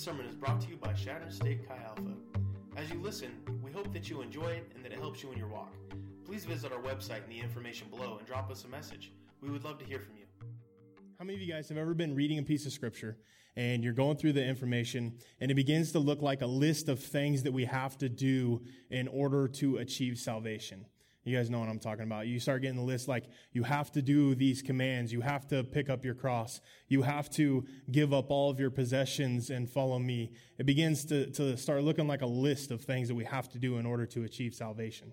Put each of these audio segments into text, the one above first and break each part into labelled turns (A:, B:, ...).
A: This sermon is brought to you by Chadron State Chi Alpha. As you listen, we hope that you enjoy it and that it helps you in your walk. Please visit our website in the information below and drop us a message. We would love to hear from you.
B: How many of you guys have ever been reading a piece of scripture and you're going through the information and it begins to look like a list of things that we have to do in order to achieve salvation? You guys know what I'm talking about. You start getting the list like you have to do these commands. You have to pick up your cross. You have to give up all of your possessions and follow me. It begins to, to start looking like a list of things that we have to do in order to achieve salvation.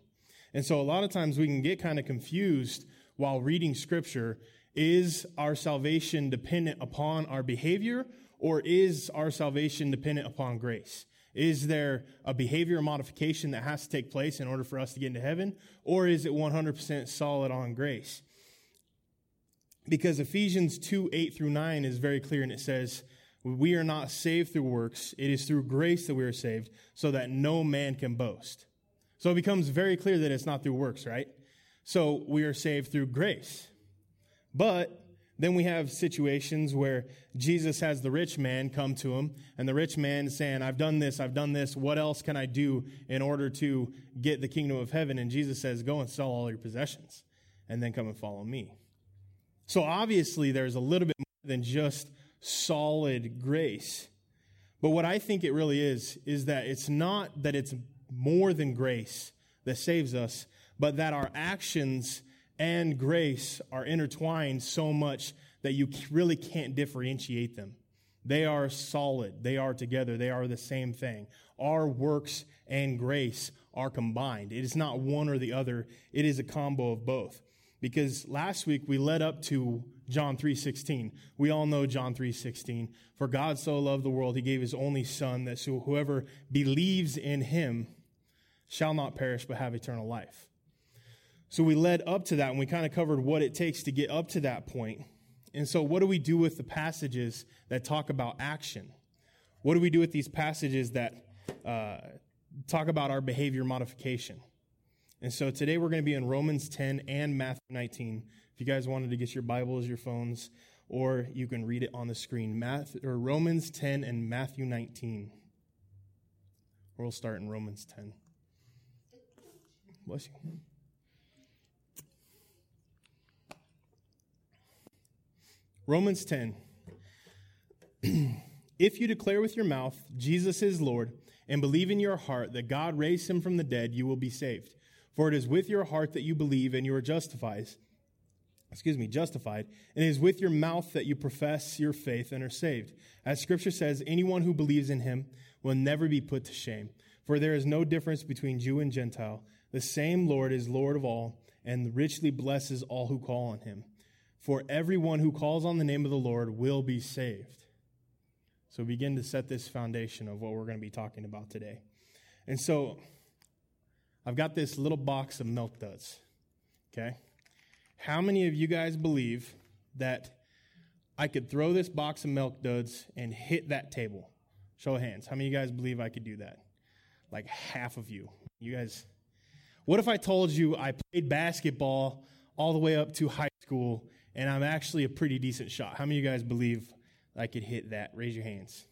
B: And so a lot of times we can get kind of confused while reading scripture. Is our salvation dependent upon our behavior or is our salvation dependent upon grace? Is there a behavior modification that has to take place in order for us to get into heaven? Or is it 100% solid on grace? Because Ephesians 2 8 through 9 is very clear and it says, We are not saved through works. It is through grace that we are saved, so that no man can boast. So it becomes very clear that it's not through works, right? So we are saved through grace. But then we have situations where Jesus has the rich man come to him, and the rich man saying, I've done this, I've done this. What else can I do in order to get the kingdom of heaven? And Jesus says, Go and sell all your possessions, and then come and follow me. So obviously, there's a little bit more than just solid grace. But what I think it really is, is that it's not that it's more than grace that saves us, but that our actions and grace are intertwined so much that you really can't differentiate them. They are solid. They are together. They are the same thing. Our works and grace are combined. It is not one or the other. It is a combo of both. Because last week we led up to John 3:16. We all know John 3:16. For God so loved the world he gave his only son that whoever believes in him shall not perish but have eternal life. So we led up to that and we kind of covered what it takes to get up to that point. And so, what do we do with the passages that talk about action? What do we do with these passages that uh, talk about our behavior modification? And so, today we're going to be in Romans 10 and Matthew 19. If you guys wanted to get your Bibles, your phones, or you can read it on the screen. Math, or Romans 10 and Matthew 19. We'll start in Romans 10. Bless you. Romans 10. if you declare with your mouth Jesus is Lord and believe in your heart that God raised him from the dead, you will be saved. For it is with your heart that you believe and you are justified. Excuse me, justified. And it is with your mouth that you profess your faith and are saved. As scripture says, anyone who believes in him will never be put to shame. For there is no difference between Jew and Gentile. The same Lord is Lord of all and richly blesses all who call on him. For everyone who calls on the name of the Lord will be saved. So begin to set this foundation of what we're going to be talking about today. And so I've got this little box of milk duds. Okay? How many of you guys believe that I could throw this box of milk duds and hit that table? Show of hands. How many of you guys believe I could do that? Like half of you. You guys. What if I told you I played basketball all the way up to high school and I'm actually a pretty decent shot. How many of you guys believe I could hit that? Raise your hands.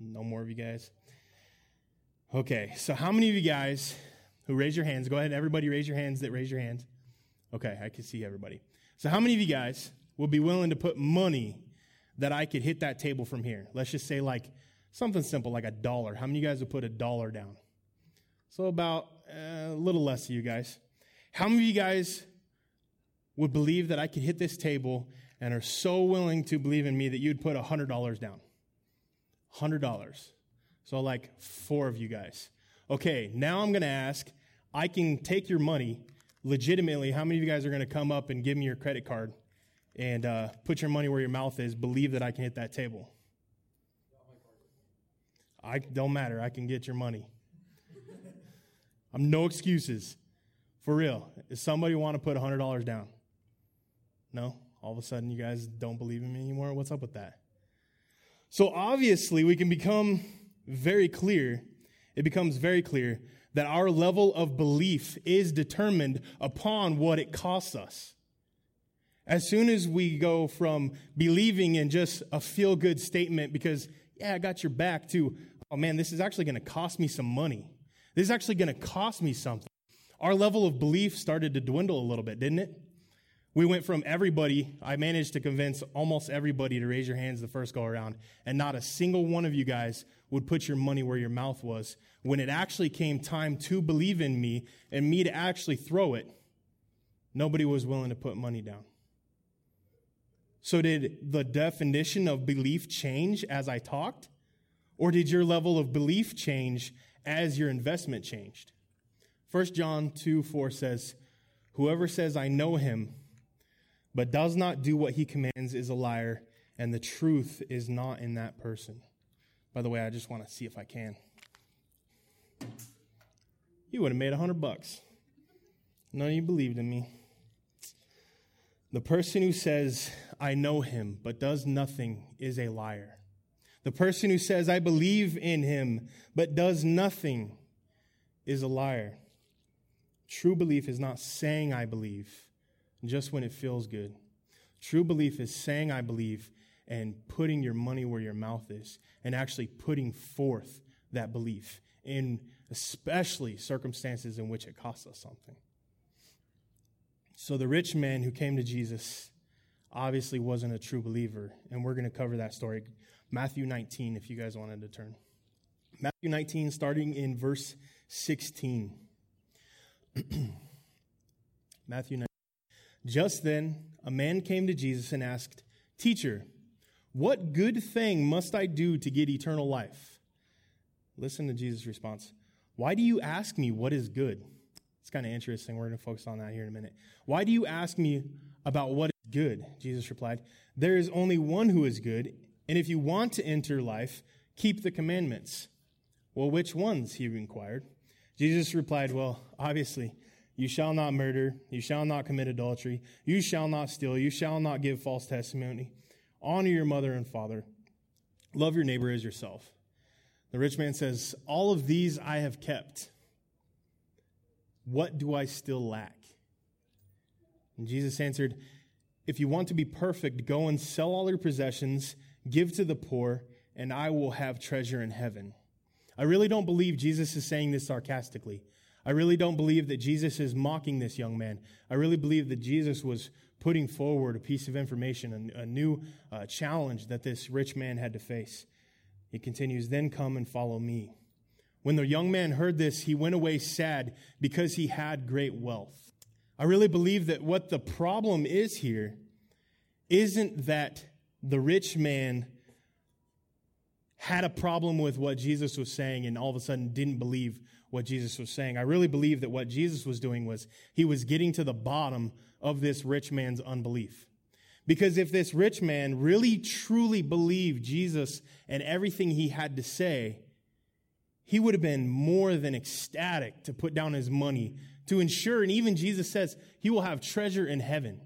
B: No more of you guys? Okay, so how many of you guys who raise your hands, go ahead, everybody raise your hands that raise your hands. Okay, I can see everybody. So, how many of you guys will be willing to put money that I could hit that table from here? Let's just say, like, something simple, like a dollar. How many of you guys would put a dollar down? So, about uh, a little less of you guys. How many of you guys would believe that I could hit this table and are so willing to believe in me that you'd put $100 down. $100. So, like four of you guys. Okay, now I'm going to ask I can take your money legitimately. How many of you guys are going to come up and give me your credit card and uh, put your money where your mouth is? Believe that I can hit that table. I don't matter. I can get your money. I'm no excuses. For real. Does somebody want to put $100 down? No? All of a sudden, you guys don't believe in me anymore? What's up with that? So, obviously, we can become very clear. It becomes very clear that our level of belief is determined upon what it costs us. As soon as we go from believing in just a feel good statement, because yeah, I got your back, to, oh man, this is actually going to cost me some money. This is actually going to cost me something. Our level of belief started to dwindle a little bit, didn't it? We went from everybody, I managed to convince almost everybody to raise your hands the first go around, and not a single one of you guys would put your money where your mouth was. When it actually came time to believe in me and me to actually throw it, nobody was willing to put money down. So, did the definition of belief change as I talked? Or did your level of belief change as your investment changed? 1 John 2 4 says, Whoever says, I know him, but does not do what he commands is a liar, and the truth is not in that person. By the way, I just want to see if I can. You would have made a hundred bucks. None of you believed in me. The person who says, I know him, but does nothing is a liar. The person who says, I believe in him, but does nothing is a liar. True belief is not saying I believe just when it feels good. True belief is saying I believe and putting your money where your mouth is and actually putting forth that belief in especially circumstances in which it costs us something. So the rich man who came to Jesus obviously wasn't a true believer, and we're going to cover that story. Matthew 19, if you guys wanted to turn. Matthew 19, starting in verse 16. Matthew 19. Just then, a man came to Jesus and asked, Teacher, what good thing must I do to get eternal life? Listen to Jesus' response. Why do you ask me what is good? It's kind of interesting. We're going to focus on that here in a minute. Why do you ask me about what is good? Jesus replied, There is only one who is good, and if you want to enter life, keep the commandments. Well, which ones? He inquired. Jesus replied, Well, obviously, you shall not murder, you shall not commit adultery, you shall not steal, you shall not give false testimony, honor your mother and father, love your neighbor as yourself. The rich man says, All of these I have kept. What do I still lack? And Jesus answered, If you want to be perfect, go and sell all your possessions, give to the poor, and I will have treasure in heaven. I really don't believe Jesus is saying this sarcastically. I really don't believe that Jesus is mocking this young man. I really believe that Jesus was putting forward a piece of information, a, a new uh, challenge that this rich man had to face. He continues, Then come and follow me. When the young man heard this, he went away sad because he had great wealth. I really believe that what the problem is here isn't that the rich man had a problem with what Jesus was saying and all of a sudden didn't believe what Jesus was saying. I really believe that what Jesus was doing was he was getting to the bottom of this rich man's unbelief. Because if this rich man really truly believed Jesus and everything he had to say, he would have been more than ecstatic to put down his money to ensure, and even Jesus says, he will have treasure in heaven.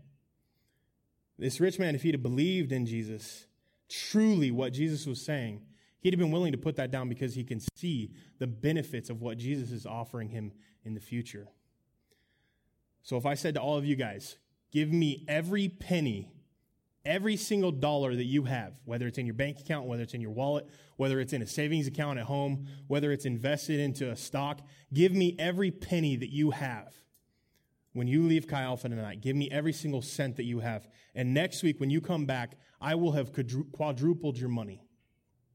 B: This rich man, if he'd have believed in Jesus, truly what Jesus was saying, he'd have been willing to put that down because he can see the benefits of what Jesus is offering him in the future. So if I said to all of you guys, give me every penny every single dollar that you have, whether it's in your bank account, whether it's in your wallet, whether it's in a savings account at home, whether it's invested into a stock, give me every penny that you have. When you leave Chi Alpha tonight, give me every single cent that you have. And next week, when you come back, I will have quadrupled your money.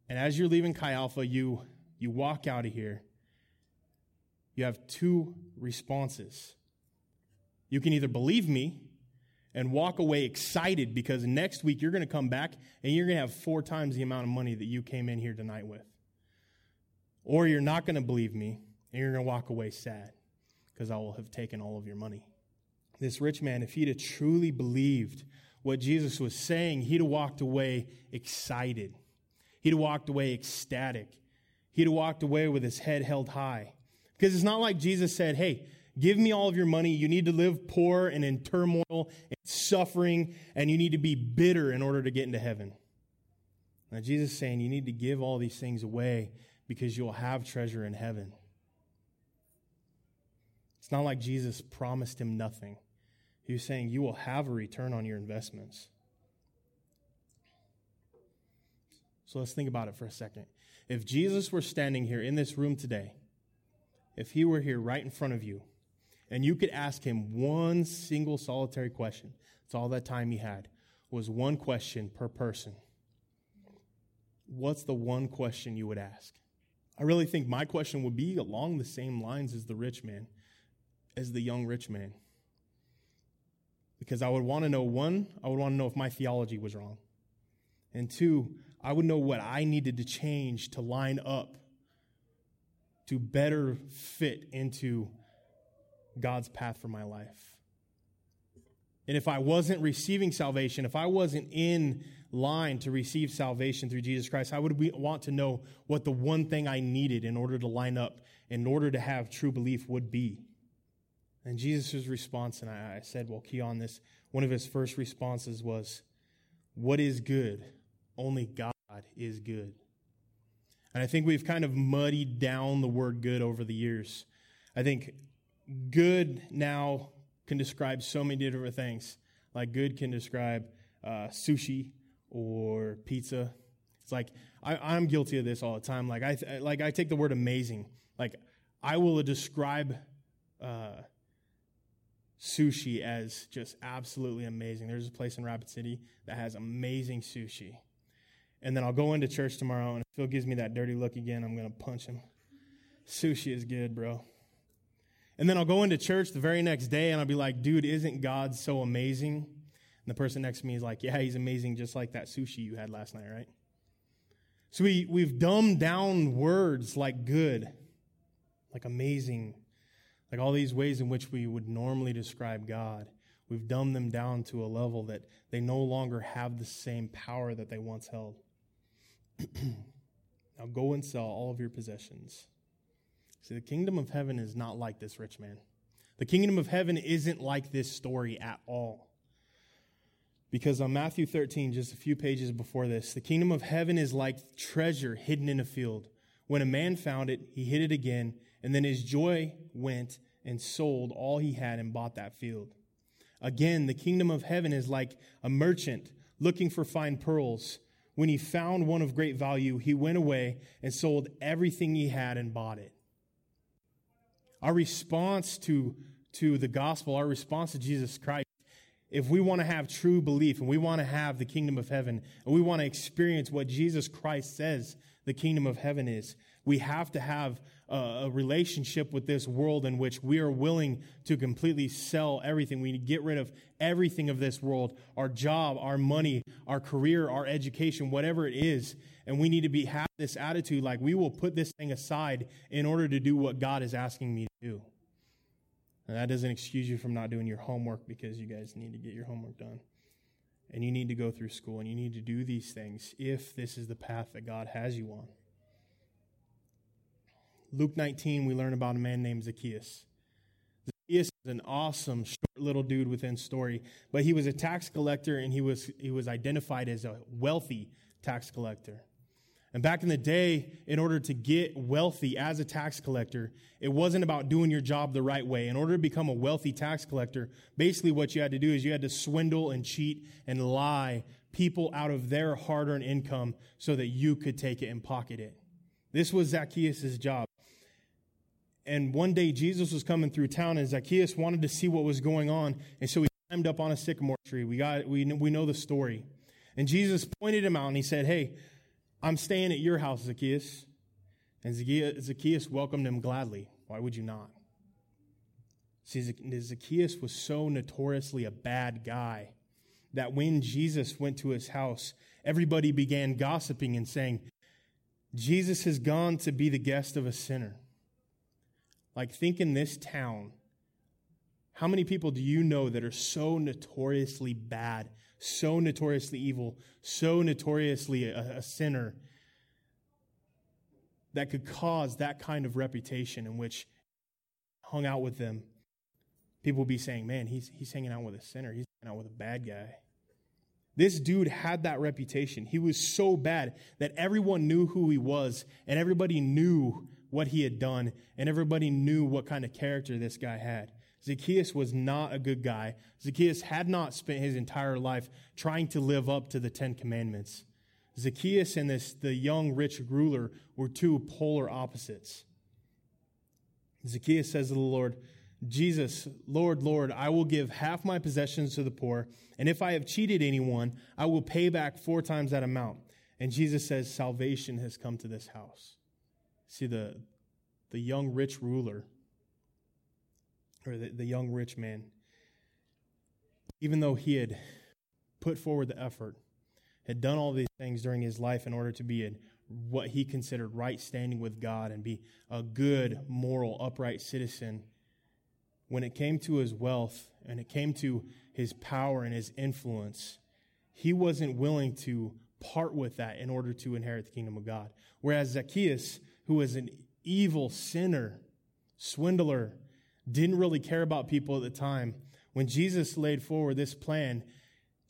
B: And as you're leaving Chi Alpha, you, you walk out of here. You have two responses. You can either believe me and walk away excited because next week you're going to come back and you're going to have four times the amount of money that you came in here tonight with. Or you're not going to believe me and you're going to walk away sad because I will have taken all of your money. This rich man, if he'd have truly believed what Jesus was saying, he'd have walked away excited. He'd walked away ecstatic. He'd walked away with his head held high. Because it's not like Jesus said, hey, Give me all of your money. You need to live poor and in turmoil and suffering, and you need to be bitter in order to get into heaven. Now, Jesus is saying you need to give all these things away because you'll have treasure in heaven. It's not like Jesus promised him nothing. He was saying you will have a return on your investments. So let's think about it for a second. If Jesus were standing here in this room today, if he were here right in front of you, and you could ask him one single solitary question, it's all that time he had, was one question per person. What's the one question you would ask? I really think my question would be along the same lines as the rich man, as the young rich man. Because I would want to know one, I would want to know if my theology was wrong. And two, I would know what I needed to change to line up to better fit into God's path for my life. And if I wasn't receiving salvation, if I wasn't in line to receive salvation through Jesus Christ, I would want to know what the one thing I needed in order to line up, in order to have true belief, would be. And Jesus' response, and I, said, well, key on this, one of his first responses was, What is good? Only God is good. And I think we've kind of muddied down the word good over the years. I think good now can describe so many different things. Like good can describe uh, sushi or pizza. It's like I, am guilty of this all the time. Like I like I take the word amazing. Like I will describe uh, sushi as just absolutely amazing. There's a place in Rapid City that has amazing sushi. And then I'll go into church tomorrow, and if Phil gives me that dirty look again, I'm going to punch him. Sushi is good, bro. And then I'll go into church the very next day, and I'll be like, dude, isn't God so amazing? And the person next to me is like, yeah, he's amazing, just like that sushi you had last night, right? So we, we've dumbed down words like good, like amazing, like all these ways in which we would normally describe God. We've dumbed them down to a level that they no longer have the same power that they once held. now go and sell all of your possessions. See, the kingdom of heaven is not like this rich man. The kingdom of heaven isn't like this story at all. Because on Matthew 13, just a few pages before this, the kingdom of heaven is like treasure hidden in a field. When a man found it, he hid it again, and then his joy went and sold all he had and bought that field. Again, the kingdom of heaven is like a merchant looking for fine pearls. When he found one of great value, he went away and sold everything he had and bought it. Our response to, to the gospel, our response to Jesus Christ, if we want to have true belief and we want to have the kingdom of heaven and we want to experience what Jesus Christ says the kingdom of heaven is, we have to have a, relationship with this world in which we are willing to completely sell everything. We need to get rid of everything of this world our job, our money, our career, our education, whatever it is. And we need to be have this attitude like we will put this thing aside in order to do what God is asking me to do. And that doesn't excuse you from not doing your homework because you guys need to get your homework done. And you need to go through school and you need to do these things if this is the path that God has you on. Luke 19, we learn about a man named Zacchaeus. Zacchaeus is an awesome, short little dude within story, but he was a tax collector and he was, he was identified as a wealthy tax collector. And back in the day, in order to get wealthy as a tax collector, it wasn't about doing your job the right way. In order to become a wealthy tax collector, basically what you had to do is you had to swindle and cheat and lie people out of their hard earned income so that you could take it and pocket it. This was Zacchaeus' job. And one day Jesus was coming through town, and Zacchaeus wanted to see what was going on. And so he climbed up on a sycamore tree. We, got, we, we know the story. And Jesus pointed him out and he said, Hey, I'm staying at your house, Zacchaeus. And Zacchaeus welcomed him gladly. Why would you not? See, Zacchaeus was so notoriously a bad guy that when Jesus went to his house, everybody began gossiping and saying, Jesus has gone to be the guest of a sinner. Like, think in this town, how many people do you know that are so notoriously bad, so notoriously evil, so notoriously a, a sinner that could cause that kind of reputation in which hung out with them? People would be saying, man, he's, he's hanging out with a sinner, he's hanging out with a bad guy. This dude had that reputation. He was so bad that everyone knew who he was, and everybody knew what he had done, and everybody knew what kind of character this guy had. Zacchaeus was not a good guy. Zacchaeus had not spent his entire life trying to live up to the Ten Commandments. Zacchaeus and this the young rich ruler were two polar opposites. Zacchaeus says to the Lord, Jesus, Lord, Lord, I will give half my possessions to the poor, and if I have cheated anyone, I will pay back four times that amount. And Jesus says, Salvation has come to this house. See, the, the young rich ruler, or the, the young rich man, even though he had put forward the effort, had done all these things during his life in order to be in what he considered right standing with God and be a good, moral, upright citizen, when it came to his wealth and it came to his power and his influence, he wasn't willing to part with that in order to inherit the kingdom of God. Whereas Zacchaeus, who was an evil sinner, swindler, didn't really care about people at the time, when Jesus laid forward this plan,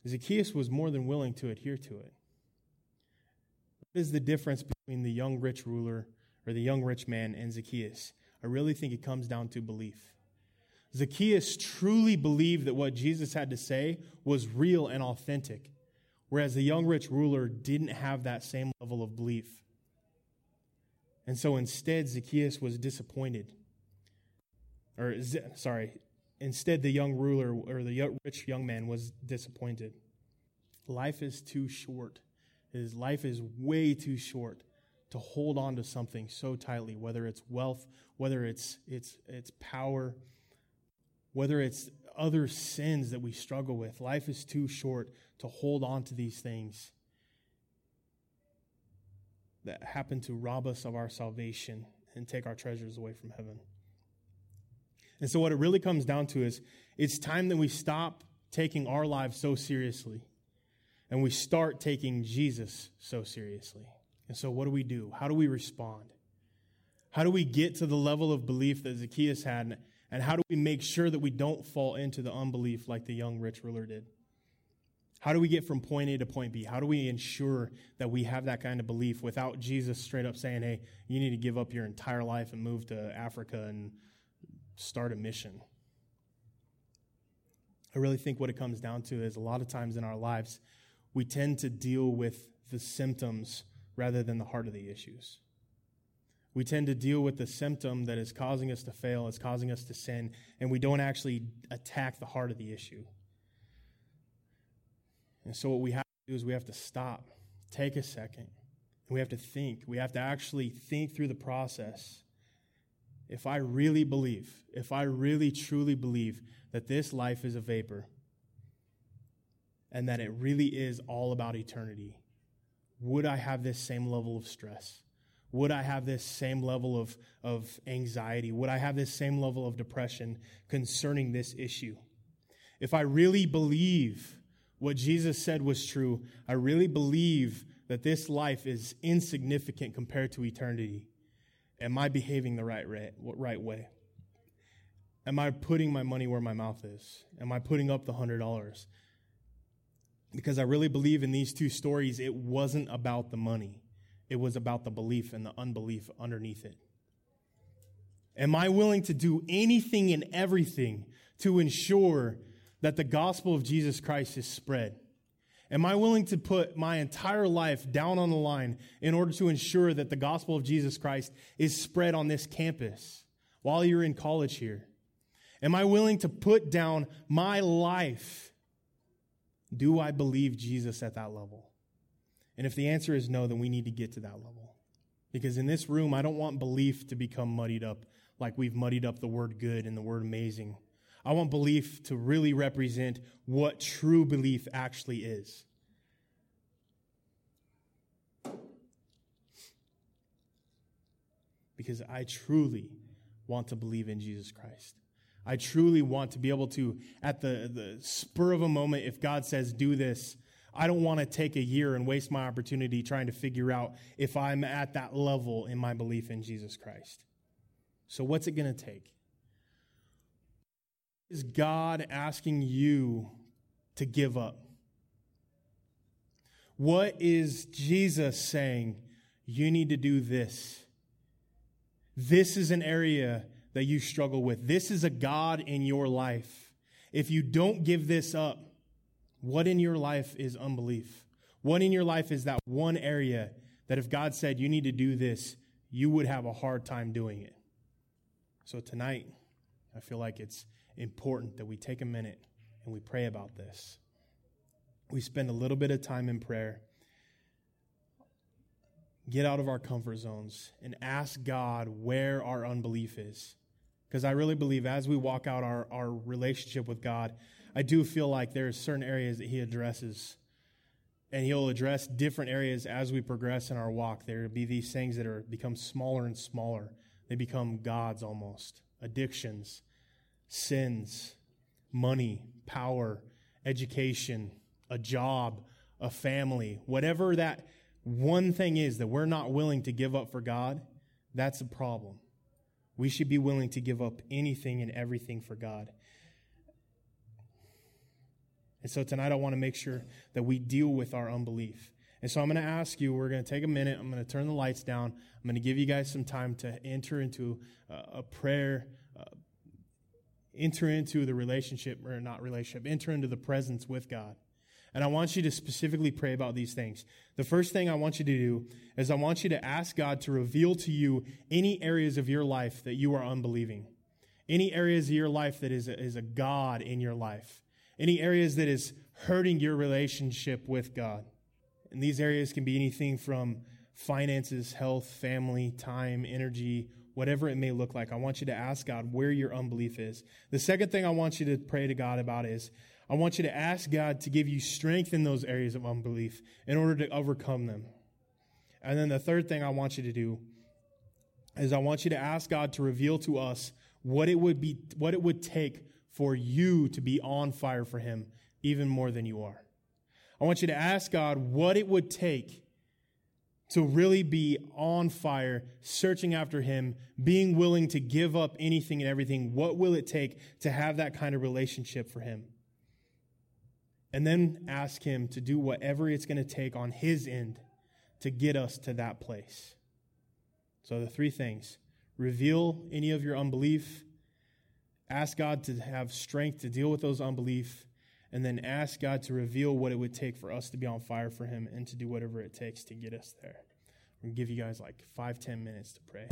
B: Zacchaeus was more than willing to adhere to it. What is the difference between the young rich ruler or the young rich man and Zacchaeus? I really think it comes down to belief. Zacchaeus truly believed that what Jesus had to say was real and authentic, whereas the young rich ruler didn't have that same level of belief. And so instead, Zacchaeus was disappointed. Or, sorry, instead, the young ruler or the rich young man was disappointed. Life is too short. His life is way too short to hold on to something so tightly, whether it's wealth, whether it's, it's, it's power, whether it's other sins that we struggle with. Life is too short to hold on to these things that happen to rob us of our salvation and take our treasures away from heaven. And so, what it really comes down to is it's time that we stop taking our lives so seriously and we start taking Jesus so seriously. And so, what do we do? How do we respond? How do we get to the level of belief that Zacchaeus had and how do we make sure that we don't fall into the unbelief like the young rich ruler did? How do we get from point A to point B? How do we ensure that we have that kind of belief without Jesus straight up saying, hey, you need to give up your entire life and move to Africa and start a mission? I really think what it comes down to is a lot of times in our lives, we tend to deal with the symptoms rather than the heart of the issues. We tend to deal with the symptom that is causing us to fail, is causing us to sin, and we don't actually attack the heart of the issue. And so, what we have to do is we have to stop, take a second, and we have to think. We have to actually think through the process. If I really believe, if I really truly believe that this life is a vapor and that it really is all about eternity, would I have this same level of stress? Would I have this same level of, of anxiety? Would I have this same level of depression concerning this issue? If I really believe what Jesus said was true, I really believe that this life is insignificant compared to eternity, am I behaving the right, right way? Am I putting my money where my mouth is? Am I putting up the $100? Because I really believe in these two stories, it wasn't about the money. It was about the belief and the unbelief underneath it. Am I willing to do anything and everything to ensure that the gospel of Jesus Christ is spread? Am I willing to put my entire life down on the line in order to ensure that the gospel of Jesus Christ is spread on this campus while you're in college here? Am I willing to put down my life? Do I believe Jesus at that level? And if the answer is no, then we need to get to that level. Because in this room, I don't want belief to become muddied up like we've muddied up the word good and the word amazing. I want belief to really represent what true belief actually is. Because I truly want to believe in Jesus Christ. I truly want to be able to, at the, the spur of a moment, if God says, do this, I don't want to take a year and waste my opportunity trying to figure out if I'm at that level in my belief in Jesus Christ. So, what's it going to take? Is God asking you to give up? What is Jesus saying? You need to do this. This is an area that you struggle with. This is a God in your life. If you don't give this up, what in your life is unbelief? What in your life is that one area that if God said you need to do this, you would have a hard time doing it? So tonight, I feel like it's important that we take a minute and we pray about this. We spend a little bit of time in prayer, get out of our comfort zones, and ask God where our unbelief is. Because I really believe as we walk out our, our relationship with God, I do feel like there are certain areas that He addresses. And He'll address different areas as we progress in our walk. There will be these things that are become smaller and smaller. They become gods almost. Addictions, sins, money, power, education, a job, a family, whatever that one thing is that we're not willing to give up for God, that's a problem. We should be willing to give up anything and everything for God. And so tonight I want to make sure that we deal with our unbelief. And so I'm going to ask you, we're going to take a minute. I'm going to turn the lights down. I'm going to give you guys some time to enter into a, prayer, enter into the relationship, or not relationship, enter into the presence with God. And I want you to specifically pray about these things. The first thing I want you to do is I want you to ask God to reveal to you any areas of your life that you are unbelieving, any areas of your life that is a, is a God in your life, any areas that is hurting your relationship with God. And these areas can be anything from finances, health, family, time, energy, whatever it may look like. I want you to ask God where your unbelief is. The second thing I want you to pray to God about is I want you to ask God to give you strength in those areas of unbelief in order to overcome them. And then the third thing I want you to do is I want you to ask God to reveal to us what it would be what it would take for you to be on fire for him even more than you are. I want you to ask God what it would take to really be on fire, searching after Him, being willing to give up anything and everything. What will it take to have that kind of relationship for Him? And then ask Him to do whatever it's going to take on His end to get us to that place. So, the three things reveal any of your unbelief, ask God to have strength to deal with those unbelief, and then ask God to reveal what it would take for us to be on fire for Him and to do whatever it takes to get us there. To give you guys like five, ten minutes to pray.